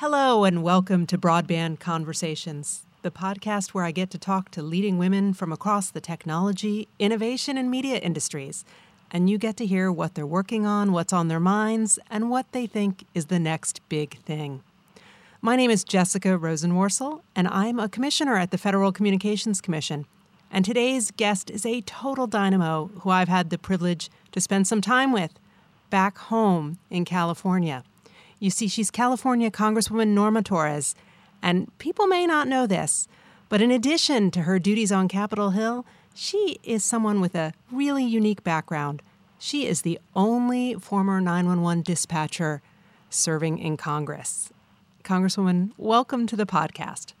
Hello, and welcome to Broadband Conversations, the podcast where I get to talk to leading women from across the technology, innovation, and media industries. And you get to hear what they're working on, what's on their minds, and what they think is the next big thing. My name is Jessica Rosenworcel, and I'm a commissioner at the Federal Communications Commission. And today's guest is a total dynamo who I've had the privilege to spend some time with back home in California. You see, she's California Congresswoman Norma Torres. And people may not know this, but in addition to her duties on Capitol Hill, she is someone with a really unique background. She is the only former 911 dispatcher serving in Congress. Congresswoman, welcome to the podcast.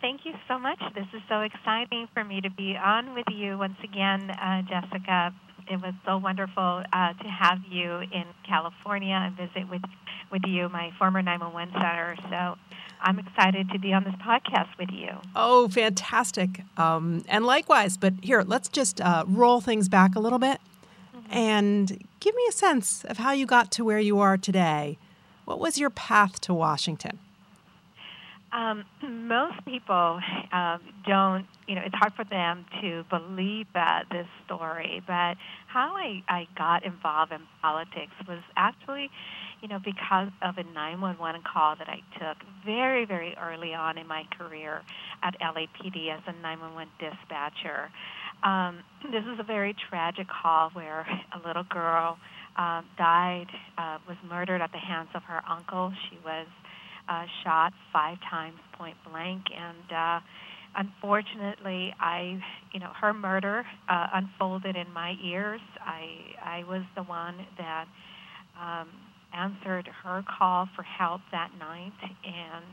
Thank you so much. This is so exciting for me to be on with you once again, uh, Jessica. It was so wonderful uh, to have you in California and visit with with you, my former 911 center. So I'm excited to be on this podcast with you. Oh, fantastic. Um, and likewise, but here, let's just uh, roll things back a little bit mm-hmm. and give me a sense of how you got to where you are today. What was your path to Washington? Um, most people um, don't, you know, it's hard for them to believe that this story. But how I, I got involved in politics was actually you know, because of a 911 call that I took very, very early on in my career at LAPD as a 911 dispatcher. Um, this was a very tragic call where a little girl uh, died, uh, was murdered at the hands of her uncle. She was uh, shot five times point blank, and uh, unfortunately, I, you know, her murder uh, unfolded in my ears. I, I was the one that um, answered her call for help that night. And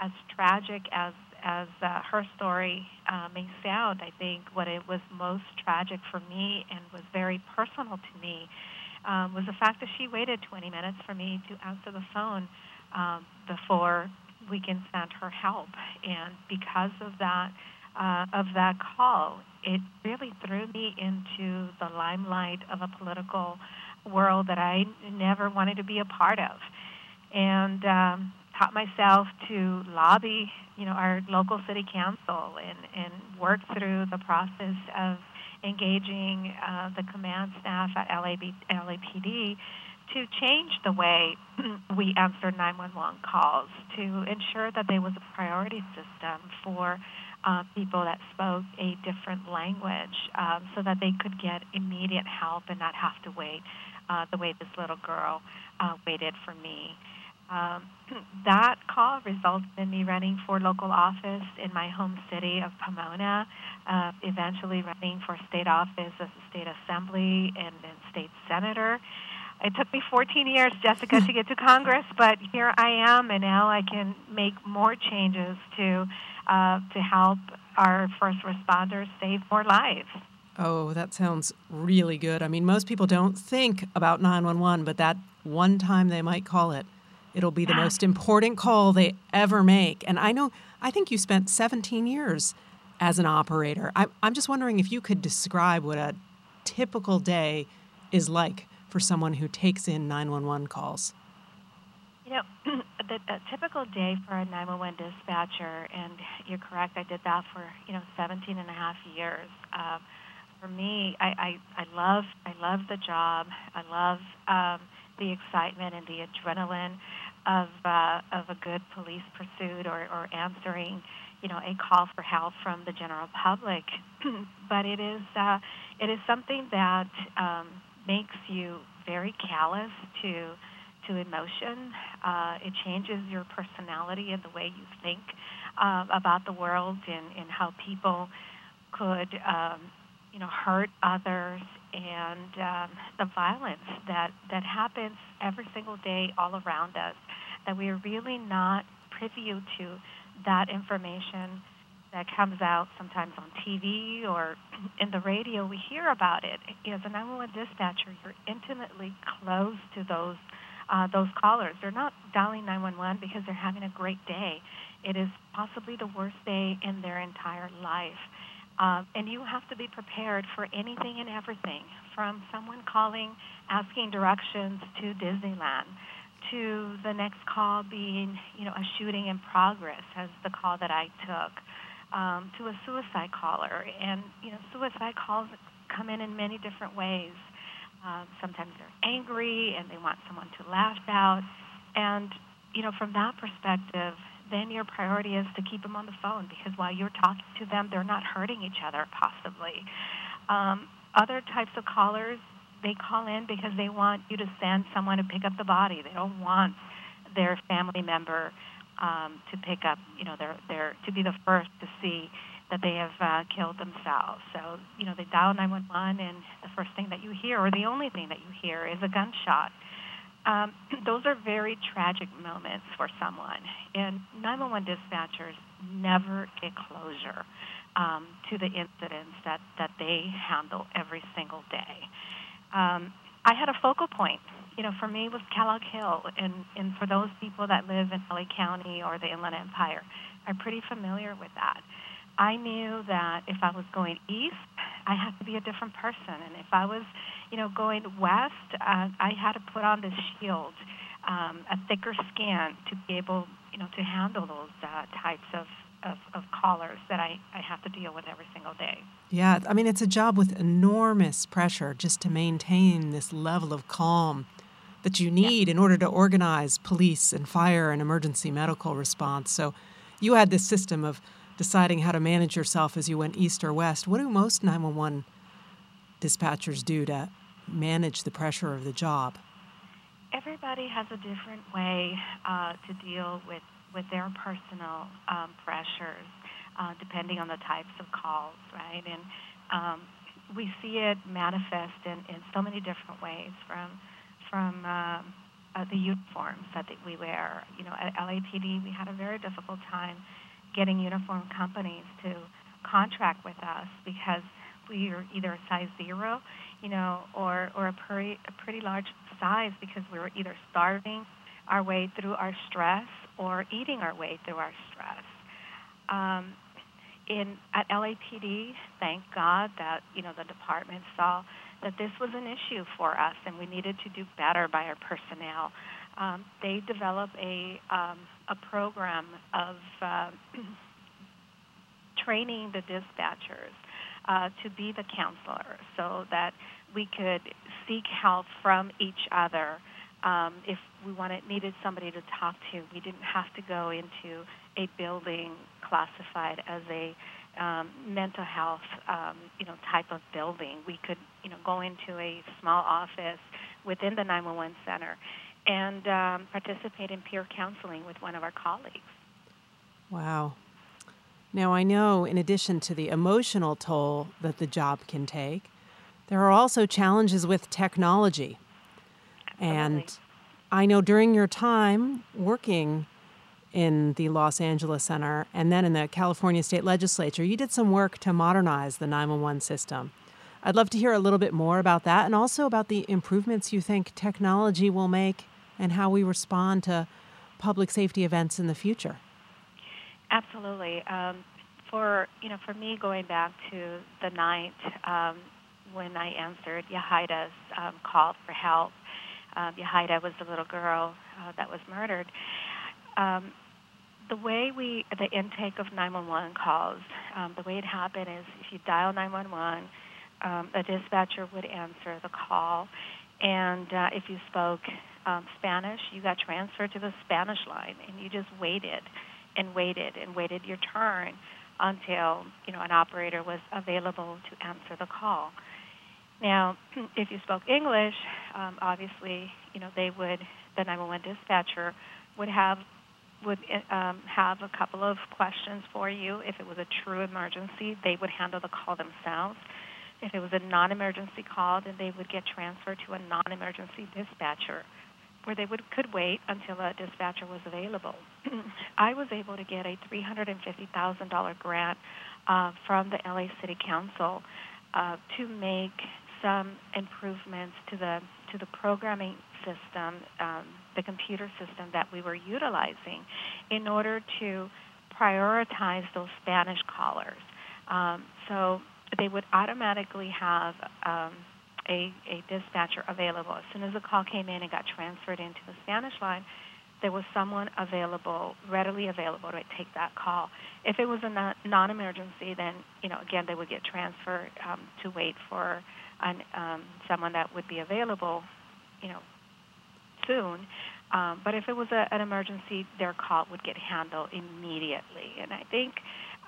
as tragic as as uh, her story uh, may sound, I think what it was most tragic for me and was very personal to me um, was the fact that she waited 20 minutes for me to answer the phone um, before we can send her help. And because of that, uh, of that call, it really threw me into the limelight of a political world that I never wanted to be a part of, and um, taught myself to lobby, you know, our local city council and and work through the process of engaging uh, the command staff at LAB, LAPD to change the way we answer 911 calls to ensure that there was a priority system for uh, people that spoke a different language um, so that they could get immediate help and not have to wait uh, the way this little girl uh, waited for me. Um, that call resulted in me running for local office in my home city of Pomona, uh, eventually running for state office as a state assembly and then state senator. It took me 14 years, Jessica, to get to Congress, but here I am, and now I can make more changes to uh, to help our first responders save more lives. Oh, that sounds really good. I mean, most people don't think about 911, but that one time they might call it, it'll be the most important call they ever make. And I know, I think you spent 17 years as an operator. I, I'm just wondering if you could describe what a typical day is like for someone who takes in 911 calls. You know, the a typical day for a 911 dispatcher, and you're correct, I did that for, you know, 17 and a half years. Uh, for me, I, I, I love I love the job. I love um, the excitement and the adrenaline of uh, of a good police pursuit or, or answering, you know, a call for help from the general public. but it is uh, it is something that um, makes you very callous to to emotion. Uh, it changes your personality and the way you think uh, about the world and, and how people could um, you know, hurt others and um, the violence that, that happens every single day all around us, that we are really not privy to that information that comes out sometimes on TV or in the radio. We hear about it. As a 911 dispatcher, you're intimately close to those uh, those callers. They're not dialing 911 because they're having a great day. It is possibly the worst day in their entire life. Um, and you have to be prepared for anything and everything from someone calling asking directions to Disneyland to the next call being, you know, a shooting in progress, as the call that I took, um, to a suicide caller. And, you know, suicide calls come in in many different ways. Um, sometimes they're angry and they want someone to lash out. And, you know, from that perspective, then your priority is to keep them on the phone because while you're talking to them, they're not hurting each other, possibly. Um, other types of callers, they call in because they want you to send someone to pick up the body. They don't want their family member um, to pick up, you know, their, their, to be the first to see that they have uh, killed themselves. So, you know, they dial 911, and the first thing that you hear, or the only thing that you hear, is a gunshot. Um, those are very tragic moments for someone, and 911 dispatchers never get closure um, to the incidents that, that they handle every single day. Um, I had a focal point. You know, for me, it was Kellogg Hill, and, and for those people that live in LA County or the Inland Empire, I'm pretty familiar with that. I knew that if I was going east, I had to be a different person, and if I was, you know, going west, uh, I had to put on this shield, um, a thicker skin to be able, you know, to handle those uh, types of, of, of callers that I, I have to deal with every single day. Yeah, I mean, it's a job with enormous pressure just to maintain this level of calm that you need yeah. in order to organize police and fire and emergency medical response. So you had this system of deciding how to manage yourself as you went east or west. What do most 911 dispatchers do to manage the pressure of the job? Everybody has a different way uh, to deal with, with their personal um, pressures, uh, depending on the types of calls, right? And um, we see it manifest in, in so many different ways from from um, uh, the uniforms that we wear. You know, at LAPD, we had a very difficult time getting uniform companies to contract with us because we are either a size zero, you know, or, or a, pretty, a pretty large size because we were either starving our way through our stress or eating our way through our stress. Um, in at LAPD, thank God that you know the department saw that this was an issue for us and we needed to do better by our personnel um, they develop a um, a program of uh, training the dispatchers uh, to be the counselor, so that we could seek help from each other. Um, if we wanted needed somebody to talk to, we didn't have to go into a building classified as a um, mental health, um, you know, type of building. We could, you know, go into a small office within the 911 center and um, participate in peer counseling with one of our colleagues. Wow. Now, I know in addition to the emotional toll that the job can take, there are also challenges with technology. Absolutely. And I know during your time working in the Los Angeles Center and then in the California State Legislature, you did some work to modernize the 911 system. I'd love to hear a little bit more about that and also about the improvements you think technology will make and how we respond to public safety events in the future. Absolutely. Um, for you know, for me, going back to the night um, when I answered Yahida's um, call for help, um, Yahida was the little girl uh, that was murdered. Um, the way we, the intake of 911 calls, um, the way it happened is if you dial 911, um, a dispatcher would answer the call, and uh, if you spoke um, Spanish, you got transferred to the Spanish line, and you just waited and waited and waited your turn until you know an operator was available to answer the call. Now, if you spoke English, um, obviously, you know they would the 911 dispatcher would have would um, have a couple of questions for you. If it was a true emergency, they would handle the call themselves. If it was a non-emergency call, then they would get transferred to a non-emergency dispatcher where they would could wait until a dispatcher was available. I was able to get a $350,000 grant uh, from the LA City Council uh, to make some improvements to the to the programming system, um, the computer system that we were utilizing, in order to prioritize those Spanish callers. Um, so they would automatically have um, a, a dispatcher available. As soon as the call came in and got transferred into the Spanish line, there was someone available, readily available to take that call. If it was a non-emergency, then you know again they would get transferred um, to wait for an, um, someone that would be available, you know, soon. Um, but if it was a, an emergency, their call would get handled immediately. And I think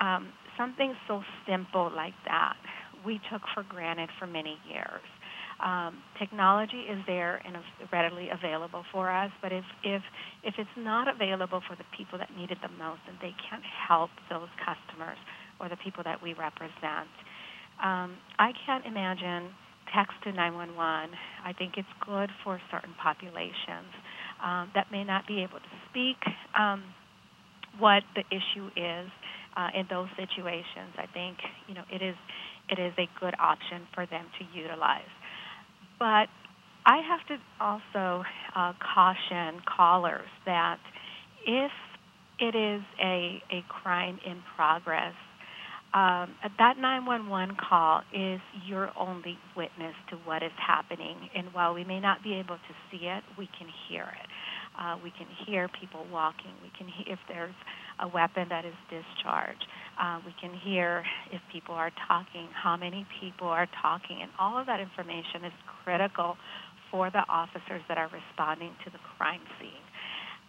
um, something so simple like that we took for granted for many years. Um, technology is there and readily available for us, but if, if, if it's not available for the people that need it the most, and they can't help those customers or the people that we represent, um, I can't imagine text to 911. I think it's good for certain populations um, that may not be able to speak um, what the issue is uh, in those situations. I think you know it is it is a good option for them to utilize. But I have to also uh, caution callers that if it is a, a crime in progress, um, that 911 call is your only witness to what is happening. And while we may not be able to see it, we can hear it. Uh, we can hear people walking. We can hear if there's a weapon that is discharged. Uh, we can hear if people are talking, how many people are talking, and all of that information is critical for the officers that are responding to the crime scene.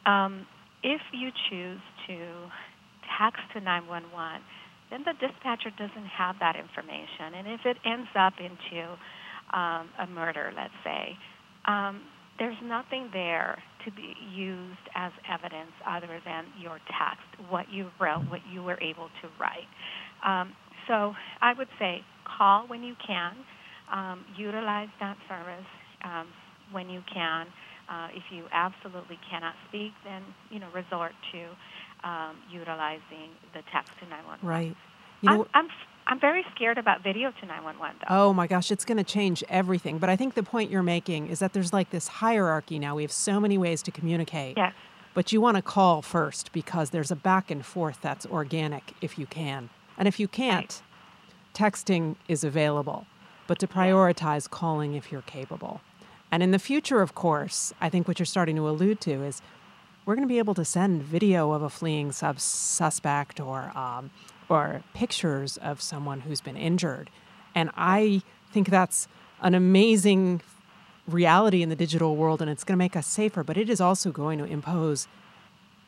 Um, if you choose to text to 911, then the dispatcher doesn't have that information. And if it ends up into um, a murder, let's say, um, there's nothing there to be used as evidence other than your text, what you wrote, what you were able to write. Um, so I would say call when you can, um, utilize that service um, when you can. Uh, if you absolutely cannot speak, then you know resort to um, utilizing the text to 911. Right. You know, I'm, I'm I'm very scared about video to 911 though. Oh my gosh, it's going to change everything. But I think the point you're making is that there's like this hierarchy now. We have so many ways to communicate. Yes. But you want to call first because there's a back and forth that's organic if you can. And if you can't, right. texting is available. But to prioritize calling if you're capable. And in the future, of course, I think what you're starting to allude to is we're going to be able to send video of a fleeing sub- suspect or um, or pictures of someone who's been injured. And I think that's an amazing reality in the digital world and it's going to make us safer, but it is also going to impose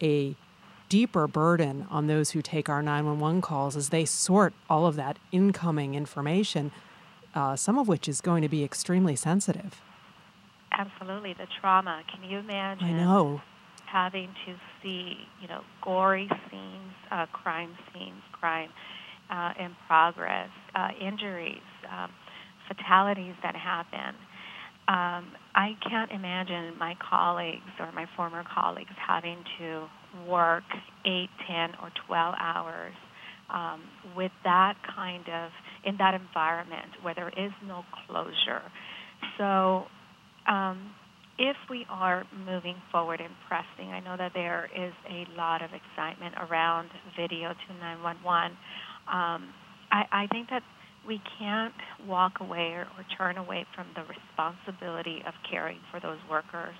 a deeper burden on those who take our 911 calls as they sort all of that incoming information, uh, some of which is going to be extremely sensitive. Absolutely, the trauma. Can you imagine? I know having to see, you know, gory scenes, uh, crime scenes, crime uh, in progress, uh, injuries, um, fatalities that happen. Um, I can't imagine my colleagues or my former colleagues having to work 8, 10, or 12 hours um, with that kind of, in that environment where there is no closure. So, um, if we are moving forward and pressing, I know that there is a lot of excitement around video to 911. Um, I, I think that we can't walk away or, or turn away from the responsibility of caring for those workers.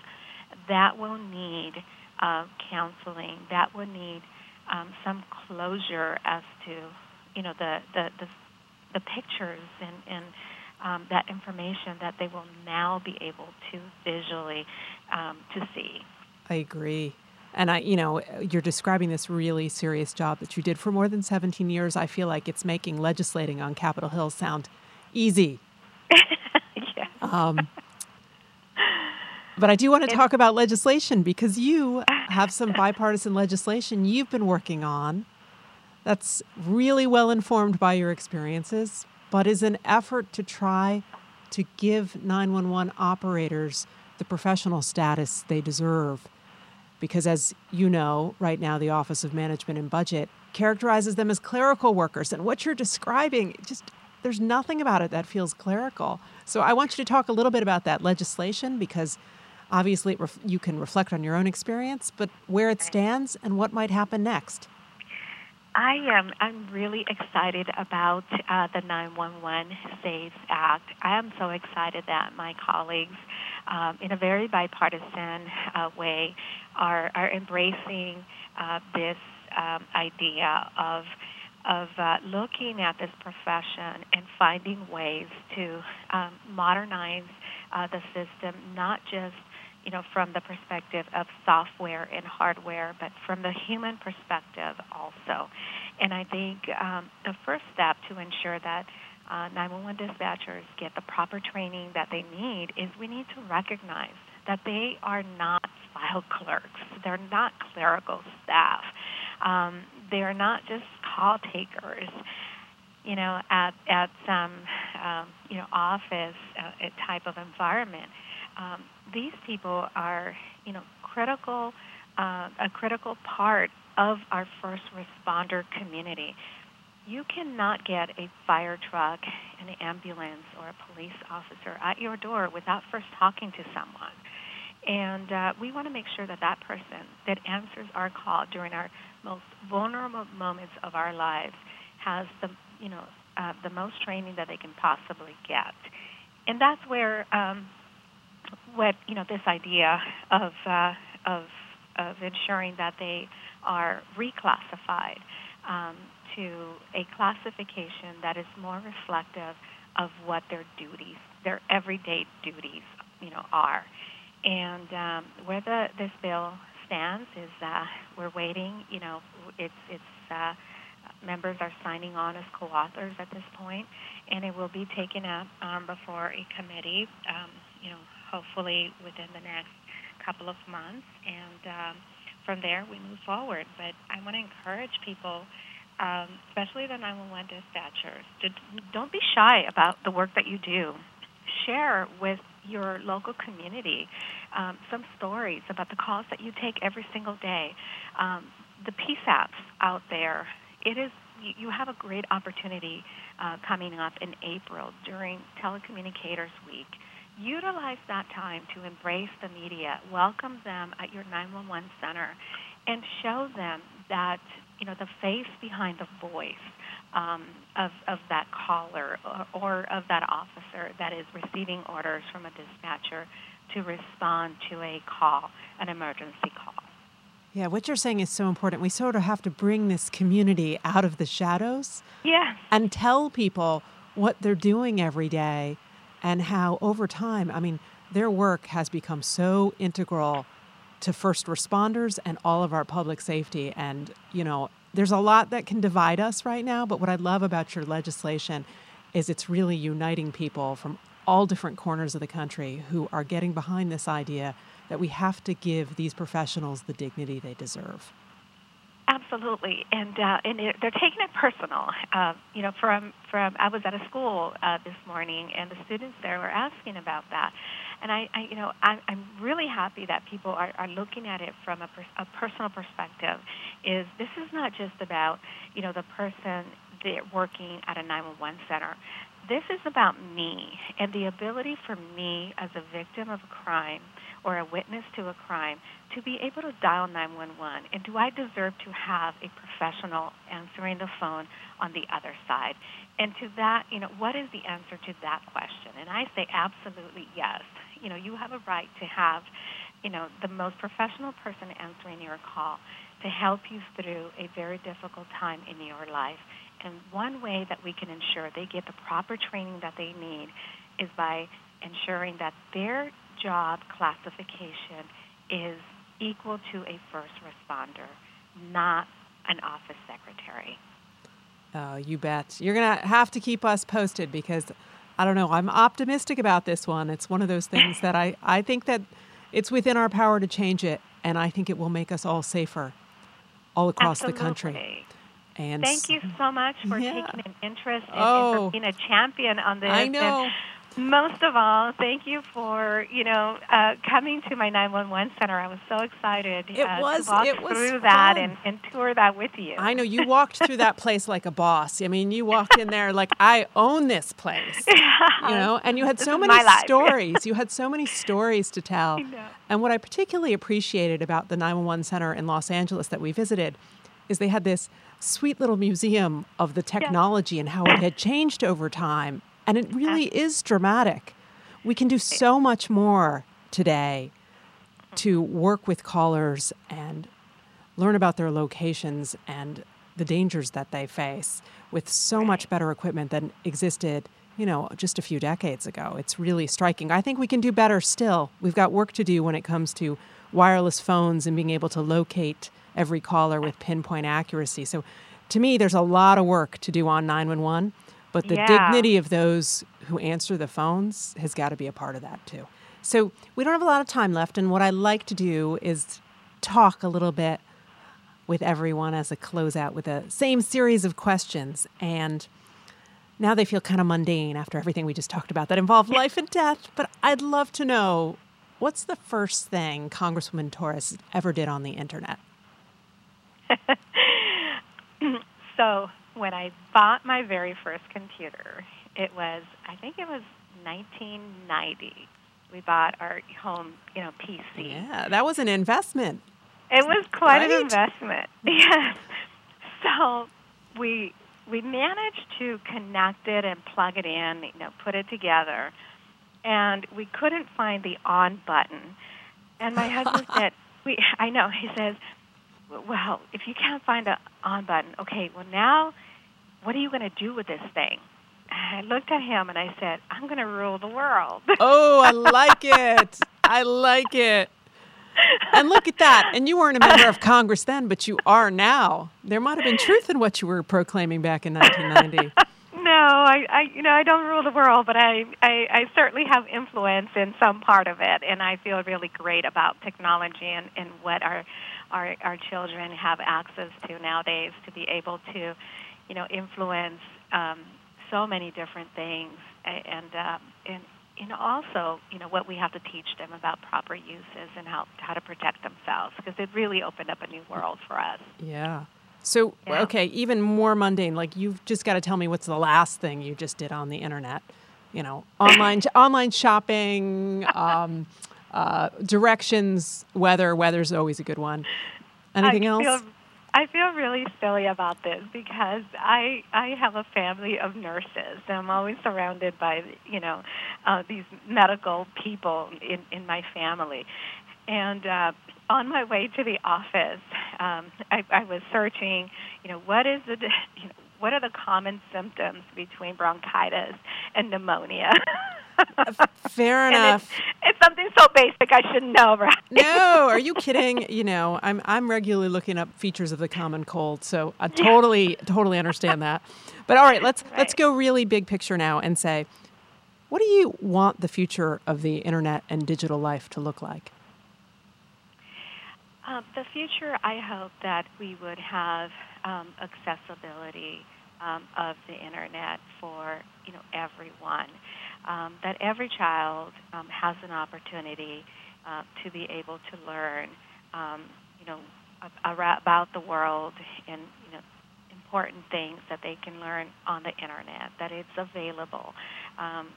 That will need uh, counseling. That will need um, some closure as to, you know, the the the, the pictures and and um, that information that they will now be able to visually um, to see. I agree. And I, you know, you're describing this really serious job that you did for more than 17 years. I feel like it's making legislating on Capitol Hill sound easy. yeah. Um, but I do want to talk about legislation because you have some bipartisan legislation you've been working on that's really well informed by your experiences, but is an effort to try to give 911 operators the professional status they deserve. Because, as you know, right now, the Office of Management and Budget characterizes them as clerical workers. And what you're describing, just there's nothing about it that feels clerical. So, I want you to talk a little bit about that legislation because obviously ref- you can reflect on your own experience, but where it stands and what might happen next. I am. I'm really excited about uh, the 911 Saves Act. I am so excited that my colleagues, um, in a very bipartisan uh, way, are are embracing uh, this um, idea of of uh, looking at this profession and finding ways to um, modernize uh, the system, not just you know from the perspective of software and hardware, but from the human perspective also. And I think um, the first step to ensure that uh, 911 dispatchers get the proper training that they need is we need to recognize that they are not file clerks. They're not clerical staff. Um, they are not just call takers, you know, at at some um, you know office uh, type of environment. Um, these people are, you know, critical, uh, a critical part of our first responder community. You cannot get a fire truck, an ambulance, or a police officer at your door without first talking to someone. And uh, we want to make sure that that person that answers our call during our most vulnerable moments of our lives has the, you know, uh, the most training that they can possibly get. And that's where um, what you know this idea of uh, of of ensuring that they are reclassified um, to a classification that is more reflective of what their duties, their everyday duties, you know, are. And um, where the, this bill stands is uh, we're waiting. You know, it's it's uh, members are signing on as co-authors at this point, and it will be taken up um, before a committee. Um, you know, hopefully within the next couple of months, and um, from there we move forward. But I want to encourage people. Um, especially the 911 dispatchers, to, don't be shy about the work that you do. Share with your local community um, some stories about the calls that you take every single day. Um, the PSAPs out there, it is you have a great opportunity uh, coming up in April during Telecommunicators Week. Utilize that time to embrace the media, welcome them at your 911 center, and show them that you know the face behind the voice um, of, of that caller or, or of that officer that is receiving orders from a dispatcher to respond to a call, an emergency call. Yeah, what you're saying is so important. We sort of have to bring this community out of the shadows. Yeah. And tell people what they're doing every day and how over time, I mean, their work has become so integral to first responders and all of our public safety. And, you know, there's a lot that can divide us right now, but what I love about your legislation is it's really uniting people from all different corners of the country who are getting behind this idea that we have to give these professionals the dignity they deserve. Absolutely, and uh, and it, they're taking it personal. Uh, you know, from from I was at a school uh, this morning, and the students there were asking about that, and I, I you know, I, I'm really happy that people are, are looking at it from a, per, a personal perspective. Is this is not just about you know the person that working at a 911 center. This is about me and the ability for me as a victim of a crime or a witness to a crime to be able to dial 911 and do I deserve to have a professional answering the phone on the other side? And to that, you know, what is the answer to that question? And I say absolutely yes. You know, you have a right to have, you know, the most professional person answering your call to help you through a very difficult time in your life. And one way that we can ensure they get the proper training that they need is by ensuring that their job classification is equal to a first responder, not an office secretary. Oh, you bet. You're going to have to keep us posted because I don't know, I'm optimistic about this one. It's one of those things that I, I think that it's within our power to change it, and I think it will make us all safer all across Absolutely. the country. And thank you so much for yeah. taking an interest and, oh, and for being a champion on this. I know. And most of all, thank you for you know uh, coming to my 911 center. I was so excited it uh, was, to walk it was through that and, and tour that with you. I know you walked through that place like a boss. I mean, you walked in there like I own this place. Yeah. You know, and you had This so many stories. you had so many stories to tell. And what I particularly appreciated about the 911 center in Los Angeles that we visited is they had this sweet little museum of the technology and how it had changed over time. And it really is dramatic. We can do so much more today to work with callers and learn about their locations and the dangers that they face with so right. much better equipment than existed, you know, just a few decades ago. It's really striking. I think we can do better still. We've got work to do when it comes to wireless phones and being able to locate every caller with pinpoint accuracy. So to me, there's a lot of work to do on 911, but the yeah. dignity of those who answer the phones has got to be a part of that too. So we don't have a lot of time left, and what I like to do is talk a little bit with everyone as a closeout with a same series of questions. And now they feel kind of mundane after everything we just talked about that involved life and death. But I'd love to know what's the first thing Congresswoman Torres ever did on the internet? so when I bought my very first computer, it was I think it was 1990. We bought our home, you know, PC. Yeah, that was an investment. It was quite right? an investment. Yes. So we we managed to connect it and plug it in, you know, put it together, and we couldn't find the on button. And my husband said, "We, I know." He says, "Well, if you can't find the on button, okay. Well, now, what are you going to do with this thing?" I looked at him and I said, "I'm going to rule the world." Oh, I like it. I like it. And look at that. And you weren't a member of Congress then, but you are now. There might have been truth in what you were proclaiming back in 1990. No, I, I, you know, I don't rule the world, but I, I, I certainly have influence in some part of it, and I feel really great about technology and, and what our, our, our children have access to nowadays to be able to, you know, influence um, so many different things, and, uh, and you know, also, you know, what we have to teach them about proper uses and how how to protect themselves because it really opened up a new world for us. Yeah. So, yeah. okay, even more mundane. Like you've just got to tell me what's the last thing you just did on the internet. You know, online online shopping, um, uh, directions, weather. Weather's always a good one. Anything I else? Feel, I feel really silly about this because I I have a family of nurses. I'm always surrounded by you know uh, these medical people in in my family, and uh, on my way to the office, um, I, I was searching. You know what is the you know, what are the common symptoms between bronchitis and pneumonia? Fair enough. It's, it's, something so basic I shouldn't know, right? no, are you kidding? You know, I'm I'm regularly looking up features of the common cold, so I totally totally understand that. But all right, let's right. let's go really big picture now and say, what do you want the future of the internet and digital life to look like? Um, the future, I hope that we would have um, accessibility um, of the internet for you know everyone um, that every child um, has an opportunity uh, to be able to learn, um, you know, about the world and you know important things that they can learn on the internet. That it's available. Um,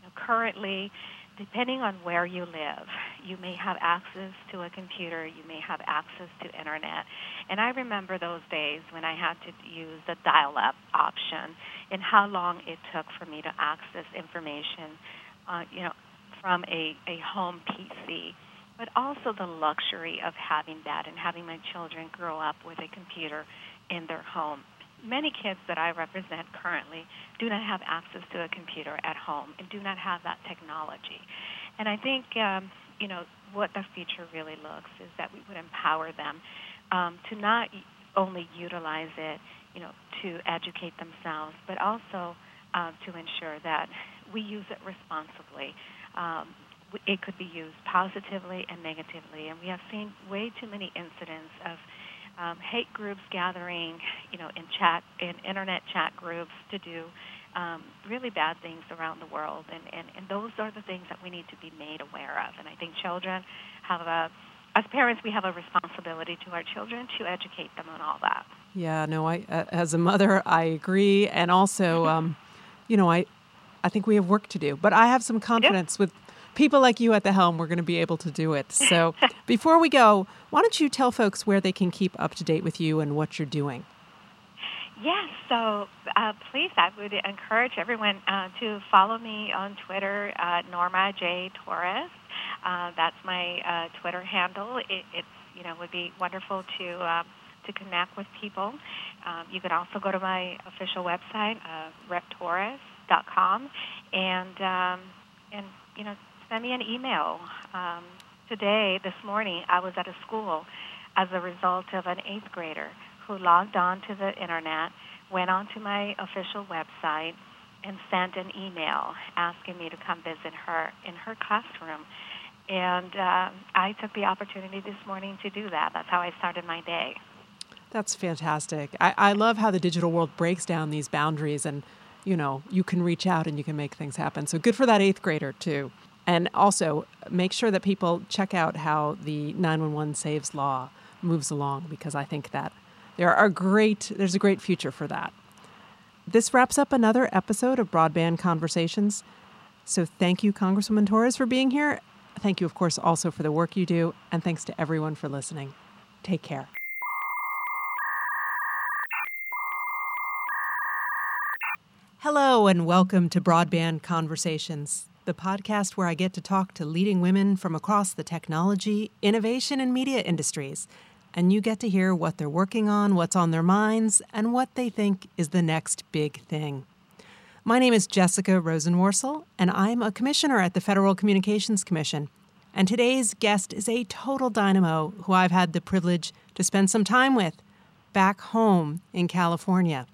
you know, currently, depending on where you live, you may have access to a computer, you may have access to internet. And I remember those days when I had to use the dial up option and how long it took for me to access information, uh, you know, from a, a home PC. But also the luxury of having that and having my children grow up with a computer in their home many kids that I represent currently do not have access to a computer at home and do not have that technology. And I think, um, you know, what the future really looks is that we would empower them um, to not only utilize it, you know, to educate themselves, but also uh, to ensure that we use it responsibly. Um, it could be used positively and negatively, and we have seen way too many incidents of um, hate groups gathering, you know, in chat, in internet chat groups to do um, really bad things around the world, and, and and those are the things that we need to be made aware of. And I think children have a, as parents, we have a responsibility to our children to educate them on all that. Yeah, no, I as a mother, I agree, and also, um, you know, I I think we have work to do, but I have some confidence with people like you at the helm, we're going to be able to do it. So before we go, why don't you tell folks where they can keep up to date with you and what you're doing? Yes, so uh, please, I would encourage everyone uh, to follow me on Twitter, uh, Norma J. Torres. Uh, that's my uh, Twitter handle. It, it's you know would be wonderful to um, to connect with people. Um, you can also go to my official website, uh, reptorres.com, and um, and you know send me an email. Um, today, this morning, I was at a school as a result of an eighth grader who logged on to the internet, went onto my official website, and sent an email asking me to come visit her in her classroom. And uh, I took the opportunity this morning to do that. That's how I started my day. That's fantastic. I, I love how the digital world breaks down these boundaries and, you know, you can reach out and you can make things happen. So good for that eighth grader, too. And also make sure that people check out how the 911 Saves law moves along because I think that there are great there's a great future for that. This wraps up another episode of Broadband Conversations. So thank you, Congresswoman Torres, for being here. Thank you, of course, also for the work you do, and thanks to everyone for listening. Take care. Hello, and welcome to Broadband Conversations, the podcast where I get to talk to leading women from across the technology, innovation, and media industries. And you get to hear what they're working on, what's on their minds, and what they think is the next big thing. My name is Jessica Rosenworcel, and I'm a commissioner at the Federal Communications Commission. And today's guest is a total dynamo who I've had the privilege to spend some time with back home in California.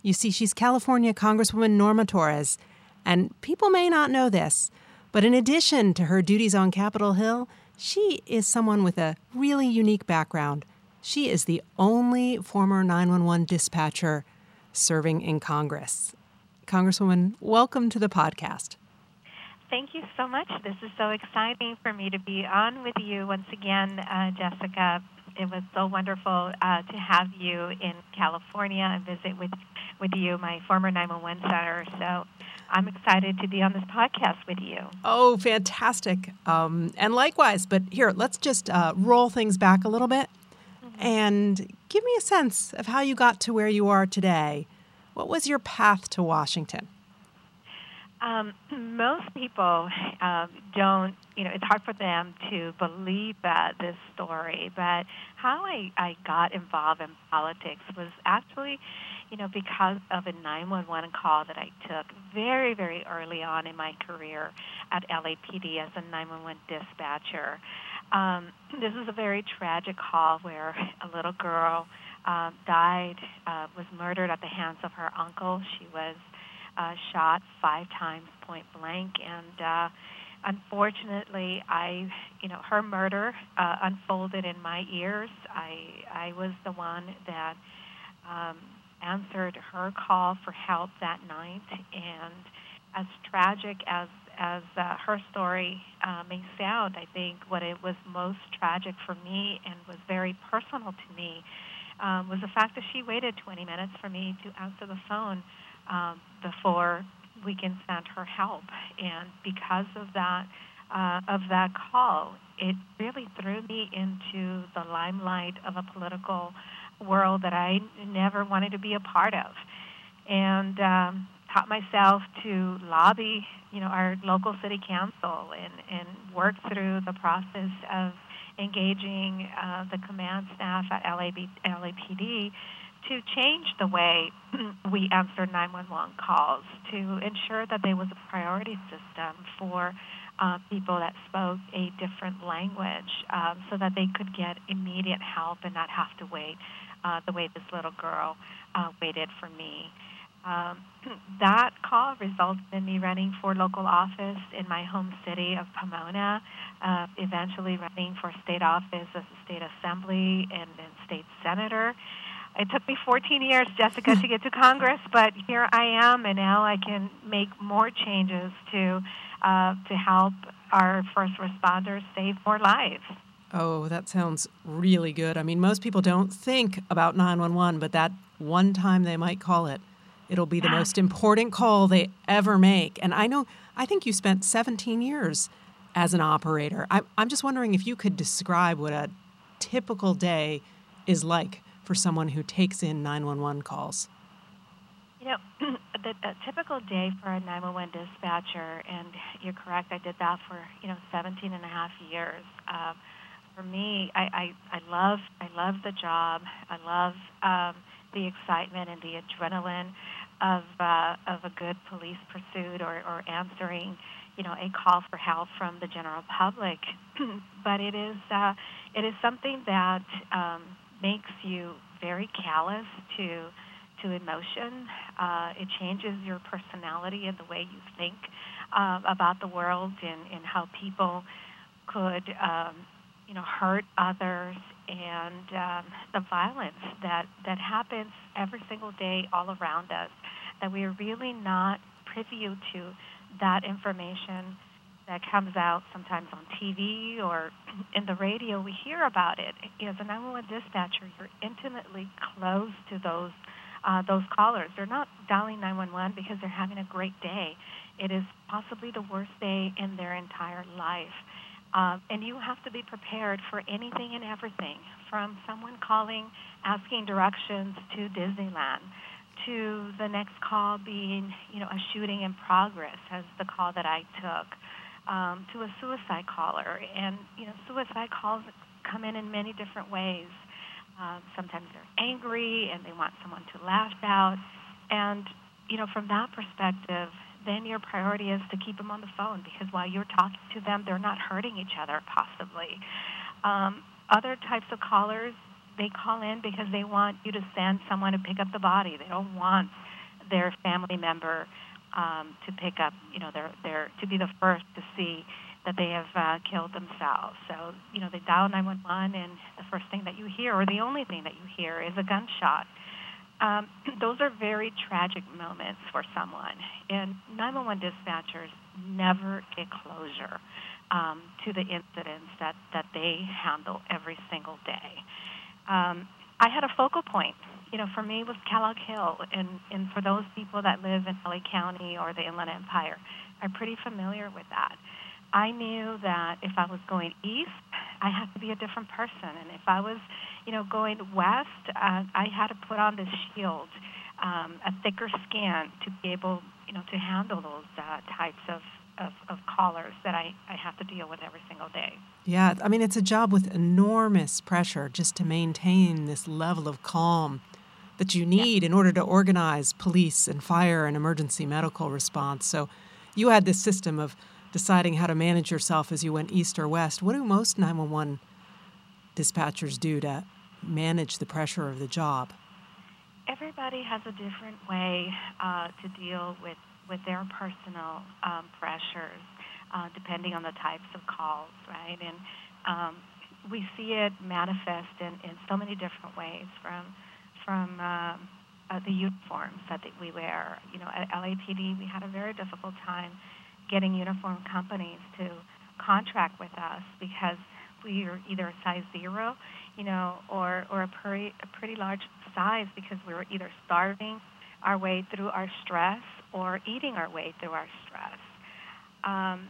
You see, she's California Congresswoman Norma Torres, and people may not know this, but in addition to her duties on Capitol Hill, she is someone with a really unique background. She is the only former 911 dispatcher serving in Congress. Congresswoman, welcome to the podcast. Thank you so much. This is so exciting for me to be on with you once again, uh, Jessica. It was so wonderful uh, to have you in California and visit with, with you, my former 911 center. So I'm excited to be on this podcast with you. Oh, fantastic. Um, and likewise, but here, let's just uh, roll things back a little bit mm-hmm. and give me a sense of how you got to where you are today. What was your path to Washington? Um, most people um, don't, you know, it's hard for them to believe that this story, but how I, I got involved in politics was actually you know, because of a 911 call that I took very, very early on in my career at LAPD as a 911 dispatcher. Um, this was a very tragic call where a little girl uh, died, uh, was murdered at the hands of her uncle. She was uh, shot five times point blank, and uh, unfortunately, I, you know, her murder uh, unfolded in my ears. I, I was the one that um, answered her call for help that night. And as tragic as as uh, her story uh, may sound, I think what it was most tragic for me and was very personal to me um, was the fact that she waited 20 minutes for me to answer the phone um, before we can send her help. And because of that, uh, of that call, it really threw me into the limelight of a political world that I never wanted to be a part of, and um, taught myself to lobby, you know, our local city council and and work through the process of engaging uh, the command staff at LAB, LAPD to change the way we answer 911 calls to ensure that there was a priority system for uh, people that spoke a different language um, so that they could get immediate help and not have to wait uh, the way this little girl uh, waited for me. Um, that call resulted in me running for local office in my home city of Pomona, uh, eventually running for state office as a state assembly and then state senator. It took me 14 years, Jessica, to get to Congress, but here I am, and now I can make more changes to uh, to help our first responders save more lives. Oh, that sounds really good. I mean, most people don't think about 911, but that one time they might call it, it'll be the most important call they ever make. And I know, I think you spent 17 years as an operator. I, I'm just wondering if you could describe what a typical day is like for someone who takes in 911 calls. You know, the a typical day for a 911 dispatcher, and you're correct, I did that for, you know, 17 and a half years. Uh, for me, I, I, I love I love the job. I love um, the excitement and the adrenaline of uh, of a good police pursuit or, or answering, you know, a call for help from the general public. but it is uh, it is something that um, makes you very callous to to emotion. Uh, it changes your personality and the way you think uh, about the world and, and how people could, um, you know, hurt others and um, the violence that, that happens every single day all around us. That we are really not privy to that information that comes out sometimes on TV or in the radio. We hear about it. As a 911 dispatcher, you're intimately close to those uh, those callers. They're not dialing 911 because they're having a great day. It is possibly the worst day in their entire life. Um, and you have to be prepared for anything and everything from someone calling asking directions to Disneyland to the next call being, you know, a shooting in progress, as the call that I took, um, to a suicide caller. And, you know, suicide calls come in in many different ways. Um, sometimes they're angry and they want someone to lash out. And, you know, from that perspective, then your priority is to keep them on the phone because while you're talking to them, they're not hurting each other, possibly. Um, other types of callers, they call in because they want you to send someone to pick up the body. They don't want their family member um, to pick up, you know, their, their, to be the first to see that they have uh, killed themselves. So, you know, they dial 911, and the first thing that you hear, or the only thing that you hear, is a gunshot. Um, those are very tragic moments for someone, and 911 dispatchers never get closure um, to the incidents that, that they handle every single day. Um, I had a focal point. You know, for me, it was Kellogg Hill, and, and for those people that live in LA County or the Inland Empire, I'm pretty familiar with that. I knew that if I was going east, I had to be a different person, and if I was, you know, going west, uh, I had to put on this shield, um, a thicker skin to be able, you know, to handle those uh, types of, of, of callers that I, I have to deal with every single day. Yeah, I mean, it's a job with enormous pressure just to maintain this level of calm that you need yeah. in order to organize police and fire and emergency medical response. So you had this system of deciding how to manage yourself as you went east or west. What do most 911 dispatchers do to manage the pressure of the job? Everybody has a different way uh, to deal with, with their personal um, pressures, uh, depending on the types of calls, right? And um, we see it manifest in, in so many different ways from from uh, uh, the uniforms that we wear. You know, at LAPD, we had a very difficult time getting uniform companies to contract with us because we are either a size zero, you know, or, or a, pretty, a pretty large size because we were either starving our way through our stress or eating our way through our stress. Um,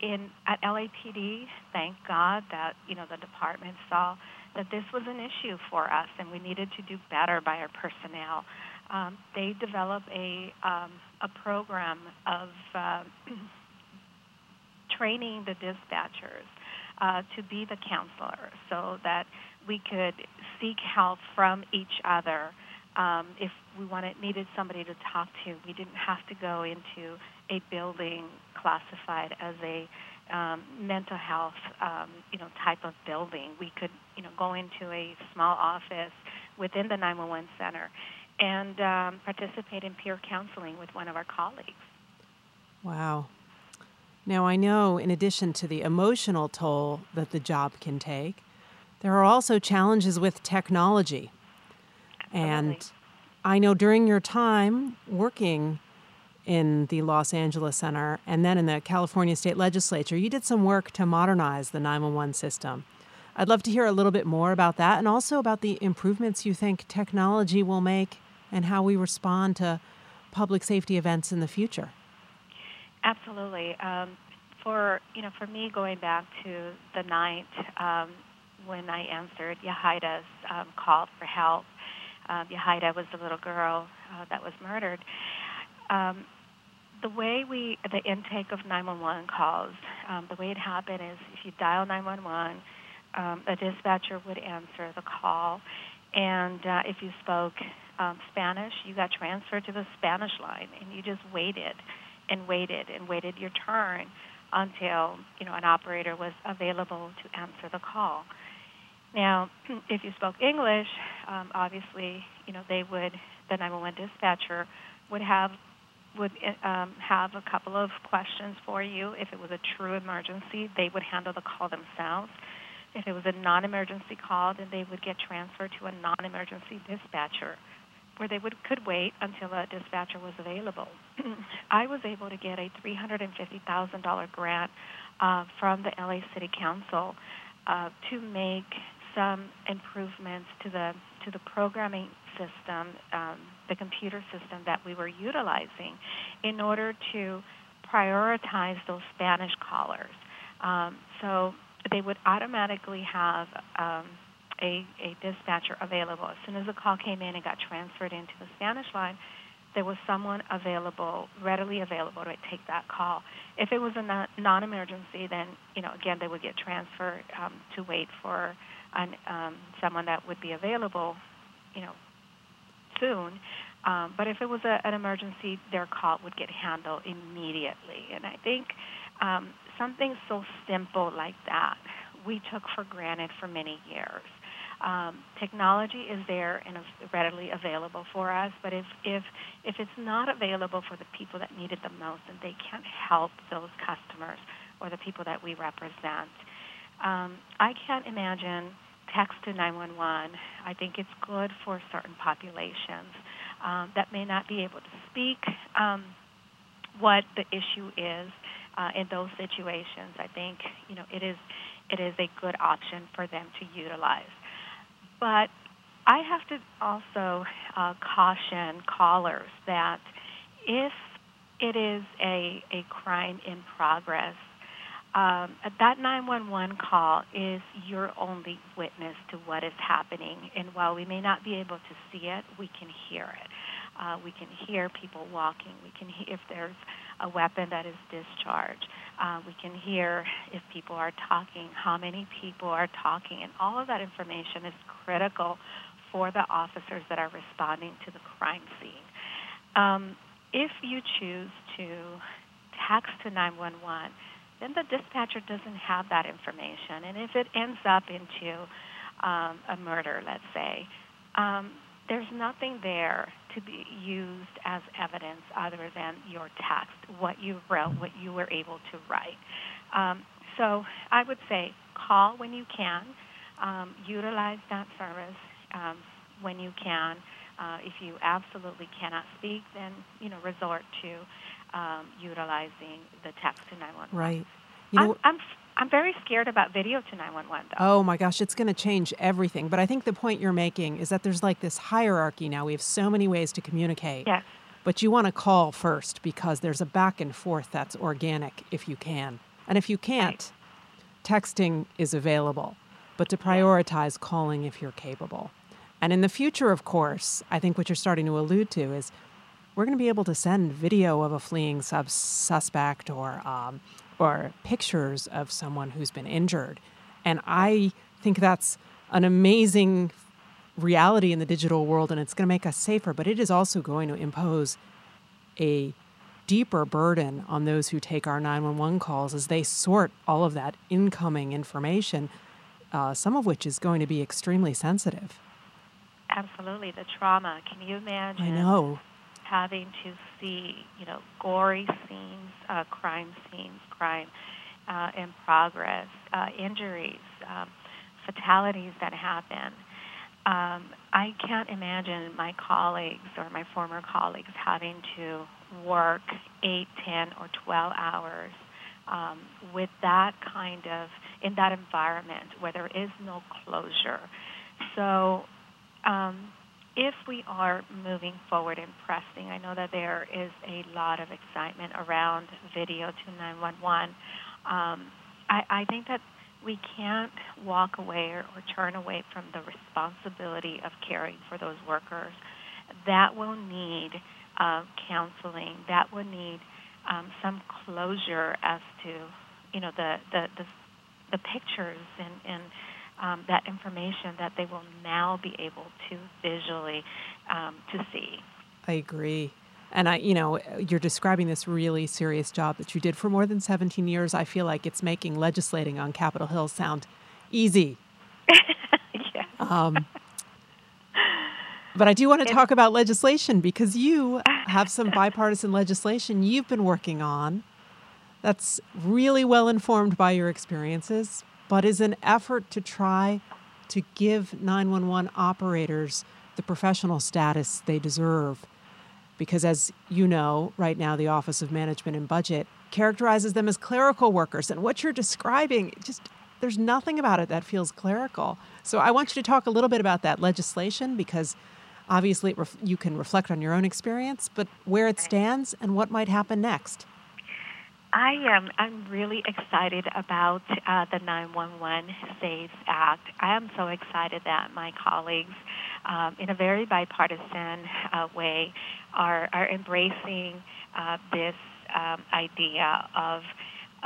in at LAPD, thank God that you know the department saw that this was an issue for us and we needed to do better by our personnel um, they develop a um, a program of uh, training the dispatchers uh, to be the counselor, so that we could seek help from each other. Um, if we wanted needed somebody to talk to, we didn't have to go into a building classified as a um, mental health, um, you know, type of building. We could, you know, go into a small office within the 911 center and um, participate in peer counseling with one of our colleagues. Wow. Now, I know in addition to the emotional toll that the job can take, there are also challenges with technology. Absolutely. And I know during your time working in the Los Angeles Center and then in the California State Legislature, you did some work to modernize the 911 system. I'd love to hear a little bit more about that and also about the improvements you think technology will make and how we respond to public safety events in the future. Absolutely. Um, for you know, for me, going back to the night um, when I answered Yahida's um, call for help, uh, Yahida was the little girl uh, that was murdered. Um, the way we, the intake of 911 calls, um, the way it happened is if you dial 911, um, a dispatcher would answer the call, and uh, if you spoke um, Spanish, you got transferred to the Spanish line, and you just waited and waited and waited your turn until you know an operator was available to answer the call. Now, if you spoke English, um, obviously, you know they would the 911 dispatcher would have would um, have a couple of questions for you. If it was a true emergency, they would handle the call themselves. If it was a non-emergency call, then they would get transferred to a non-emergency dispatcher, where they would could wait until a dispatcher was available. I was able to get a $350,000 grant uh, from the LA City Council uh, to make some improvements to the to the programming system, um, the computer system that we were utilizing, in order to prioritize those Spanish callers. Um, so they would automatically have um, a, a dispatcher available. As soon as the call came in and got transferred into the Spanish line, there was someone available, readily available to take that call. If it was a non emergency, then, you know, again, they would get transferred um, to wait for an, um, someone that would be available, you know, soon. Um, but if it was a, an emergency, their call would get handled immediately. And I think um, something so simple like that we took for granted for many years. Um, technology is there and readily available for us, but if, if, if it's not available for the people that need it the most, then they can't help those customers or the people that we represent. Um, I can't imagine text to 911. I think it's good for certain populations um, that may not be able to speak um, what the issue is uh, in those situations. I think you know it is it is a good option for them to utilize. But I have to also uh, caution callers that if it is a, a crime in progress, um, that 911 call is your only witness to what is happening. And while we may not be able to see it, we can hear it. Uh, we can hear people walking. We can hear if there's a weapon that is discharged. Uh, we can hear if people are talking, how many people are talking, and all of that information is critical for the officers that are responding to the crime scene. Um, if you choose to text to 911, then the dispatcher doesn't have that information. And if it ends up into um, a murder, let's say, um, there's nothing there to be used as evidence other than your text, what you wrote, what you were able to write. Um, so I would say call when you can, um, utilize that service um, when you can. Uh, if you absolutely cannot speak, then you know resort to um, utilizing the text to 911. Right. You know, I'm, I'm, I'm very scared about video to 911, though. Oh my gosh, it's going to change everything. But I think the point you're making is that there's like this hierarchy now. We have so many ways to communicate. Yes. But you want to call first because there's a back and forth that's organic if you can. And if you can't, right. texting is available. But to prioritize calling if you're capable. And in the future, of course, I think what you're starting to allude to is we're going to be able to send video of a fleeing sub- suspect or um, or pictures of someone who's been injured. And I think that's an amazing reality in the digital world and it's going to make us safer, but it is also going to impose a deeper burden on those who take our 911 calls as they sort all of that incoming information, uh, some of which is going to be extremely sensitive. Absolutely, the trauma. Can you imagine? I know having to see, you know, gory scenes, uh, crime scenes, crime uh, in progress, uh, injuries, um, fatalities that happen. Um, I can't imagine my colleagues or my former colleagues having to work 8, 10, or 12 hours um, with that kind of, in that environment where there is no closure. So, um, if we are moving forward and pressing, I know that there is a lot of excitement around video to 911. um, I, I think that we can't walk away or, or turn away from the responsibility of caring for those workers. That will need uh, counseling. That will need um, some closure as to, you know, the the the, the pictures and and um, that information that they will now be able to visually um, to see. I agree. And I, you know, you're describing this really serious job that you did for more than 17 years. I feel like it's making legislating on Capitol Hill sound easy. yeah. Um, but I do want to talk about legislation because you have some bipartisan legislation you've been working on that's really well informed by your experiences, but is an effort to try to give 911 operators the professional status they deserve. Because, as you know, right now, the Office of Management and Budget characterizes them as clerical workers. And what you're describing, just there's nothing about it that feels clerical. So, I want you to talk a little bit about that legislation because obviously ref- you can reflect on your own experience, but where it stands and what might happen next. I am. I'm really excited about uh, the 911 SAVES Act. I am so excited that my colleagues, um, in a very bipartisan uh, way, are are embracing uh, this um, idea of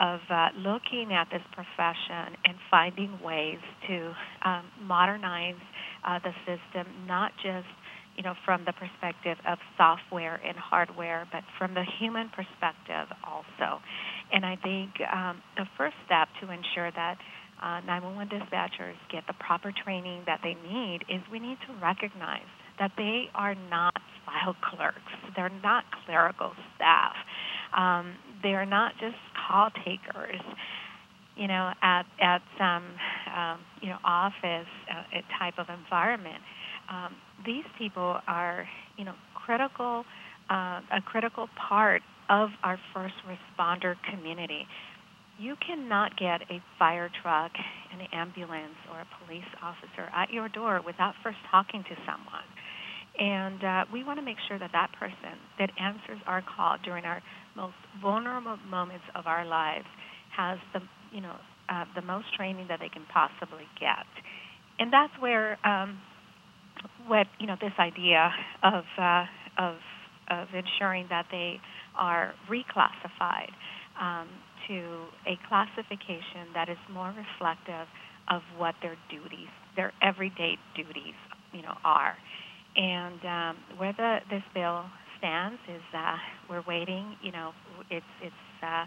of uh, looking at this profession and finding ways to um, modernize uh, the system, not just you know, from the perspective of software and hardware, but from the human perspective also. And I think um, the first step to ensure that uh, 911 dispatchers get the proper training that they need is we need to recognize that they are not file clerks. They're not clerical staff. Um, they're not just call takers. You know, at at some um, you know office uh, type of environment um, these people are, you know, critical, uh, a critical part of our first responder community. You cannot get a fire truck, an ambulance, or a police officer at your door without first talking to someone. And uh, we want to make sure that that person that answers our call during our most vulnerable moments of our lives has the, you know, uh, the most training that they can possibly get. And that's where um, what you know this idea of uh, of of ensuring that they are reclassified um, to a classification that is more reflective of what their duties, their everyday duties, you know, are. And um, where the, this bill stands is uh, we're waiting. You know, it's it's uh,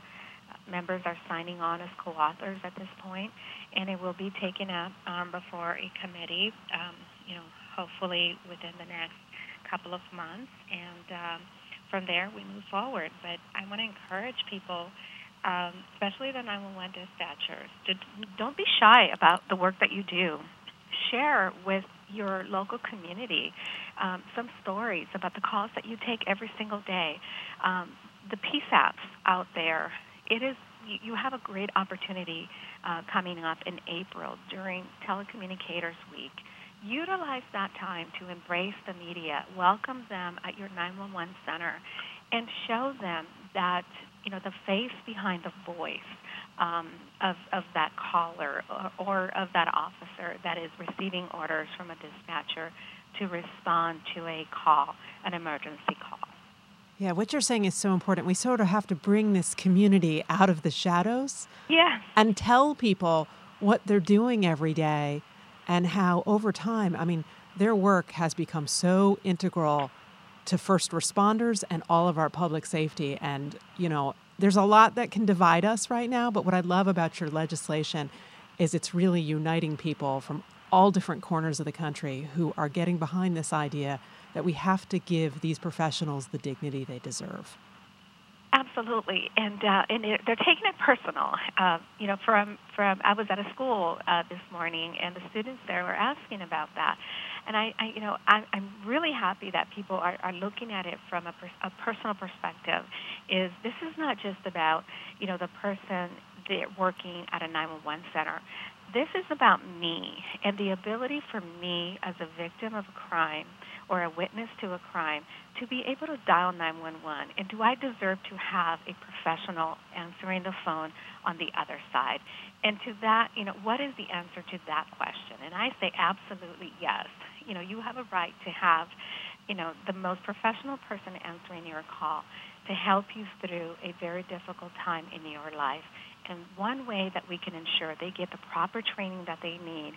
members are signing on as co-authors at this point, and it will be taken up um, before a committee. Um, you know, hopefully within the next couple of months, and um, from there we move forward. But I want to encourage people, um, especially the 911 dispatchers, to don't be shy about the work that you do. Share with your local community um, some stories about the calls that you take every single day. Um, the PSAPs out there, it is you have a great opportunity uh, coming up in April during Telecommunicators Week utilize that time to embrace the media, welcome them at your 911 center, and show them that you know the face behind the voice um, of of that caller or, or of that officer that is receiving orders from a dispatcher to respond to a call, an emergency call. Yeah, what you're saying is so important. We sort of have to bring this community out of the shadows. Yeah. And tell people what they're doing every day and how over time, I mean, their work has become so integral to first responders and all of our public safety. And, you know, there's a lot that can divide us right now, but what I love about your legislation is it's really uniting people from all different corners of the country who are getting behind this idea that we have to give these professionals the dignity they deserve. Absolutely, and uh, and it, they're taking it personal. Uh, you know, from from I was at a school uh, this morning, and the students there were asking about that, and I, I you know, I, I'm really happy that people are, are looking at it from a, per, a personal perspective. Is this is not just about you know the person they're working at a 911 center. This is about me and the ability for me as a victim of a crime or a witness to a crime to be able to dial 911. And do I deserve to have a professional answering the phone on the other side? And to that, you know, what is the answer to that question? And I say absolutely yes. You know, you have a right to have, you know, the most professional person answering your call to help you through a very difficult time in your life. And one way that we can ensure they get the proper training that they need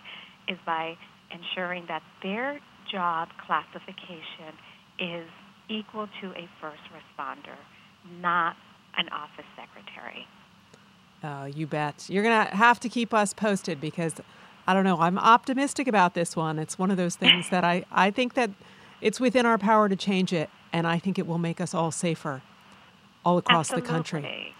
is by ensuring that their job classification is equal to a first responder, not an office secretary. Oh, you bet. You're going to have to keep us posted because I don't know. I'm optimistic about this one. It's one of those things that I, I think that it's within our power to change it, and I think it will make us all safer all across Absolutely. the country.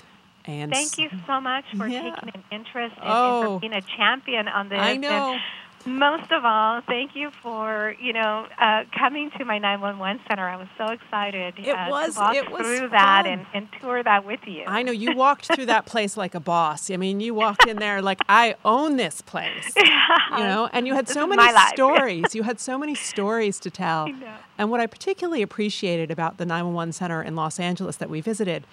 And thank you so much for yeah. taking an interest and, oh, and for being a champion on this. I know. And most of all, thank you for you know uh, coming to my 911 center. I was so excited it uh, was, to walk it was through that and, and tour that with you. I know you walked through that place like a boss. I mean, you walked in there like I own this place. You know, and you had so many stories. You had so many stories to tell. I know. And what I particularly appreciated about the 911 center in Los Angeles that we visited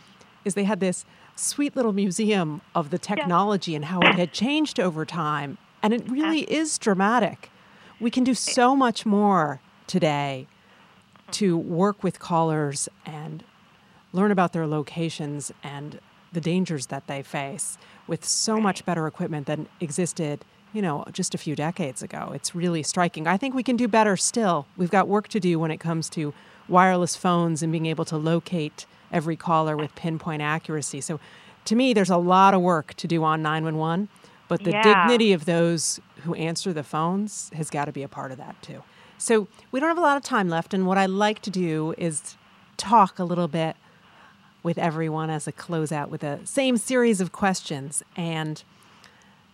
is they had this sweet little museum of the technology and how it had changed over time. And it really is dramatic. We can do so much more today to work with callers and learn about their locations and the dangers that they face with so much better equipment than existed, you know, just a few decades ago. It's really striking. I think we can do better still. We've got work to do when it comes to wireless phones and being able to locate every caller with pinpoint accuracy. So to me there's a lot of work to do on 911, but the Yeah. dignity of those who answer the phones has got to be a part of that too. So we don't have a lot of time left, and what I like to do is talk a little bit with everyone as a closeout with a same series of questions. And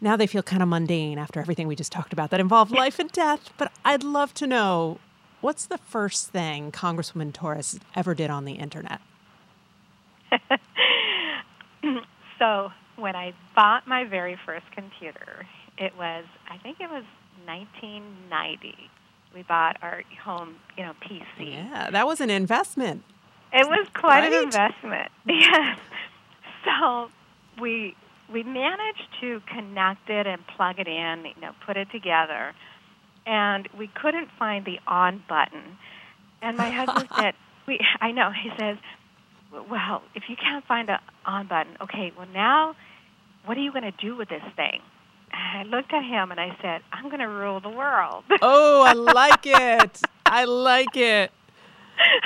now they feel kind of mundane after everything we just talked about that involved life and death. But I'd love to know what's the first thing Congresswoman Torres ever did on the internet? so when I bought my very first computer, it was I think it was 1990. We bought our home, you know, PC. Yeah, that was an investment. It was quite Right? an investment. Yes. So we we managed to connect it and plug it in, you know, put it together, and we couldn't find the on button. And my husband said, "We, I know." He says, "Well, if you can't find the on button, okay. Well, now, what are you going to do with this thing?" And I looked at him and I said, "I'm going to rule the world." Oh, I like it. I like it.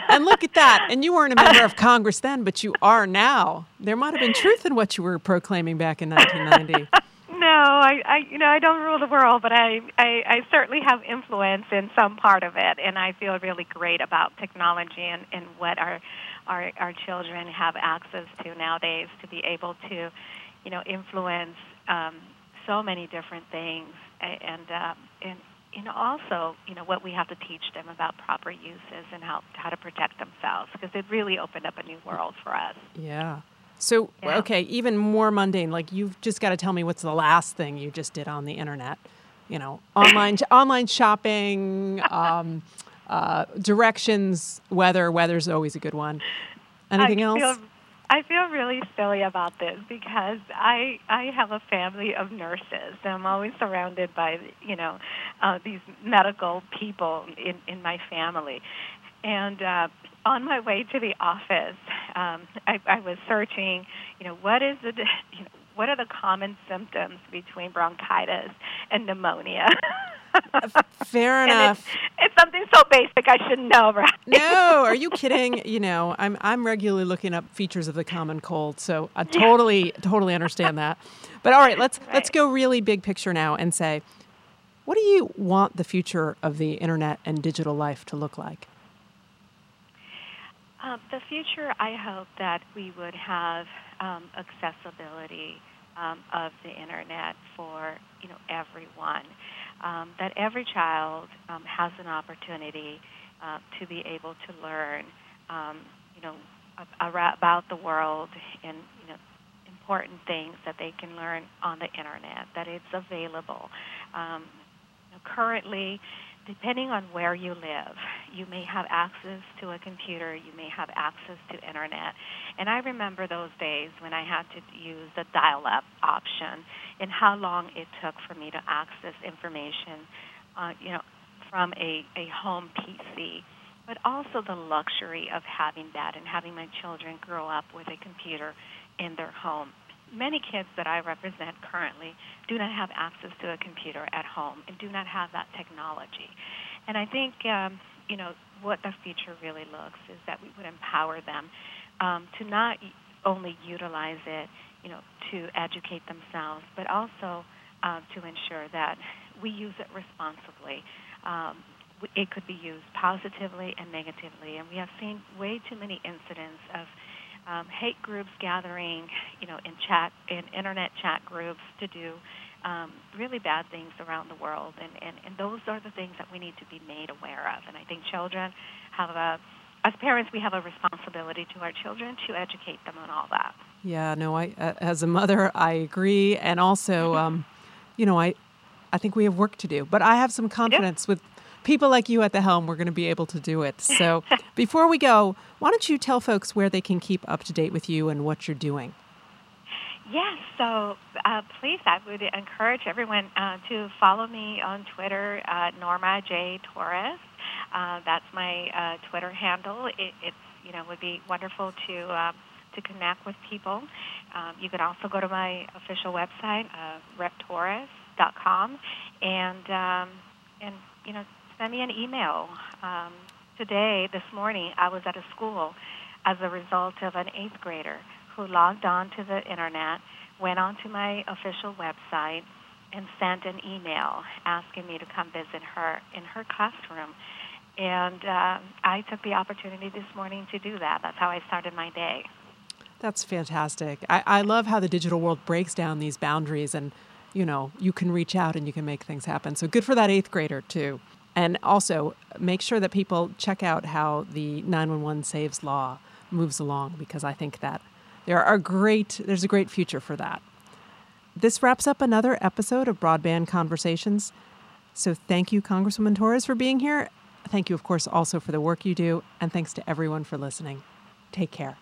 And look at that. And you weren't a member of Congress then, but you are now. There might have been truth in what you were proclaiming back in 1990. No, I, I, you know, I don't rule the world, but I, I, I certainly have influence in some part of it, and I feel really great about technology and, and what our, our, our children have access to nowadays to be able to, you know, influence um, so many different things, and um, and know also, you know, what we have to teach them about proper uses and how how to protect themselves, because it really opened up a new world for us. Yeah. So, Yeah. okay, even more mundane. Like you've just got to tell me what's the last thing you just did on the internet. You know, online online shopping, um, uh, directions, weather. Weather's always a good one. Anything I else? Feel, I feel really silly about this because I I have a family of nurses. And I'm always surrounded by you know uh, these medical people in in my family, and uh, on my way to the office, um, I, I was searching. You know what is the you know, what are the common symptoms between bronchitis and pneumonia? Fair enough. It's, it's something so basic I shouldn't know, right? No, are you kidding? You know, I'm I'm regularly looking up features of the common cold, so I totally totally understand that. But all right, let's let's go really big picture now and say, what do you want the future of the internet and digital life to look like? Um, the future, I hope that we would have um, accessibility um, of the internet for you know everyone. Um, that every child um, has an opportunity uh, to be able to learn, um, you know, about the world and you know important things that they can learn on the internet, that it's available. Um, currently, depending on where you live, you may have access to a computer, you may have access to internet. And I remember those days when I had to use the dial-up option and how long it took for me to access information, uh, you know, from a, a home PC. But also the luxury of having that and having my children grow up with a computer in their home many kids that I represent currently do not have access to a computer at home and do not have that technology. And I think, um, you know, what the future really looks is that we would empower them um, to not only utilize it, you know, to educate themselves, but also uh, to ensure that we use it responsibly. Um, it could be used positively and negatively, and we have seen way too many incidents of um, hate groups gathering, you know, in chat, in internet chat groups to do um, really bad things around the world, and, and and those are the things that we need to be made aware of. And I think children have a, as parents, we have a responsibility to our children to educate them on all that. Yeah, no, I as a mother, I agree, and also, um, you know, I I think we have work to do, but I have some confidence yep. with people like you at the helm, we're going to be able to do it. So before we go, why don't you tell folks where they can keep up to date with you and what you're doing? Yes, so uh, please, I would encourage everyone uh, to follow me on Twitter, uh, Norma J Torres. Uh, that's my uh, Twitter handle. It, it's you know would be wonderful to uh, to connect with people. Um, you can also go to my official website, uh, reptorres.com, and um, and you know send me an email. Um, today, this morning, I was at a school as a result of an eighth grader who logged on to the internet, went onto my official website, and sent an email asking me to come visit her in her classroom. And uh, I took the opportunity this morning to do that. That's how I started my day. That's fantastic. I, I love how the digital world breaks down these boundaries and you know, you can reach out and you can make things happen. So good for that eighth grader, too. And also make sure that people check out how the 911 Saves Law moves along because I think that there are great there's a great future for that. This wraps up another episode of Broadband Conversations. So thank you, Congresswoman Torres, for being here. Thank you, of course, also for the work you do, and thanks to everyone for listening. Take care.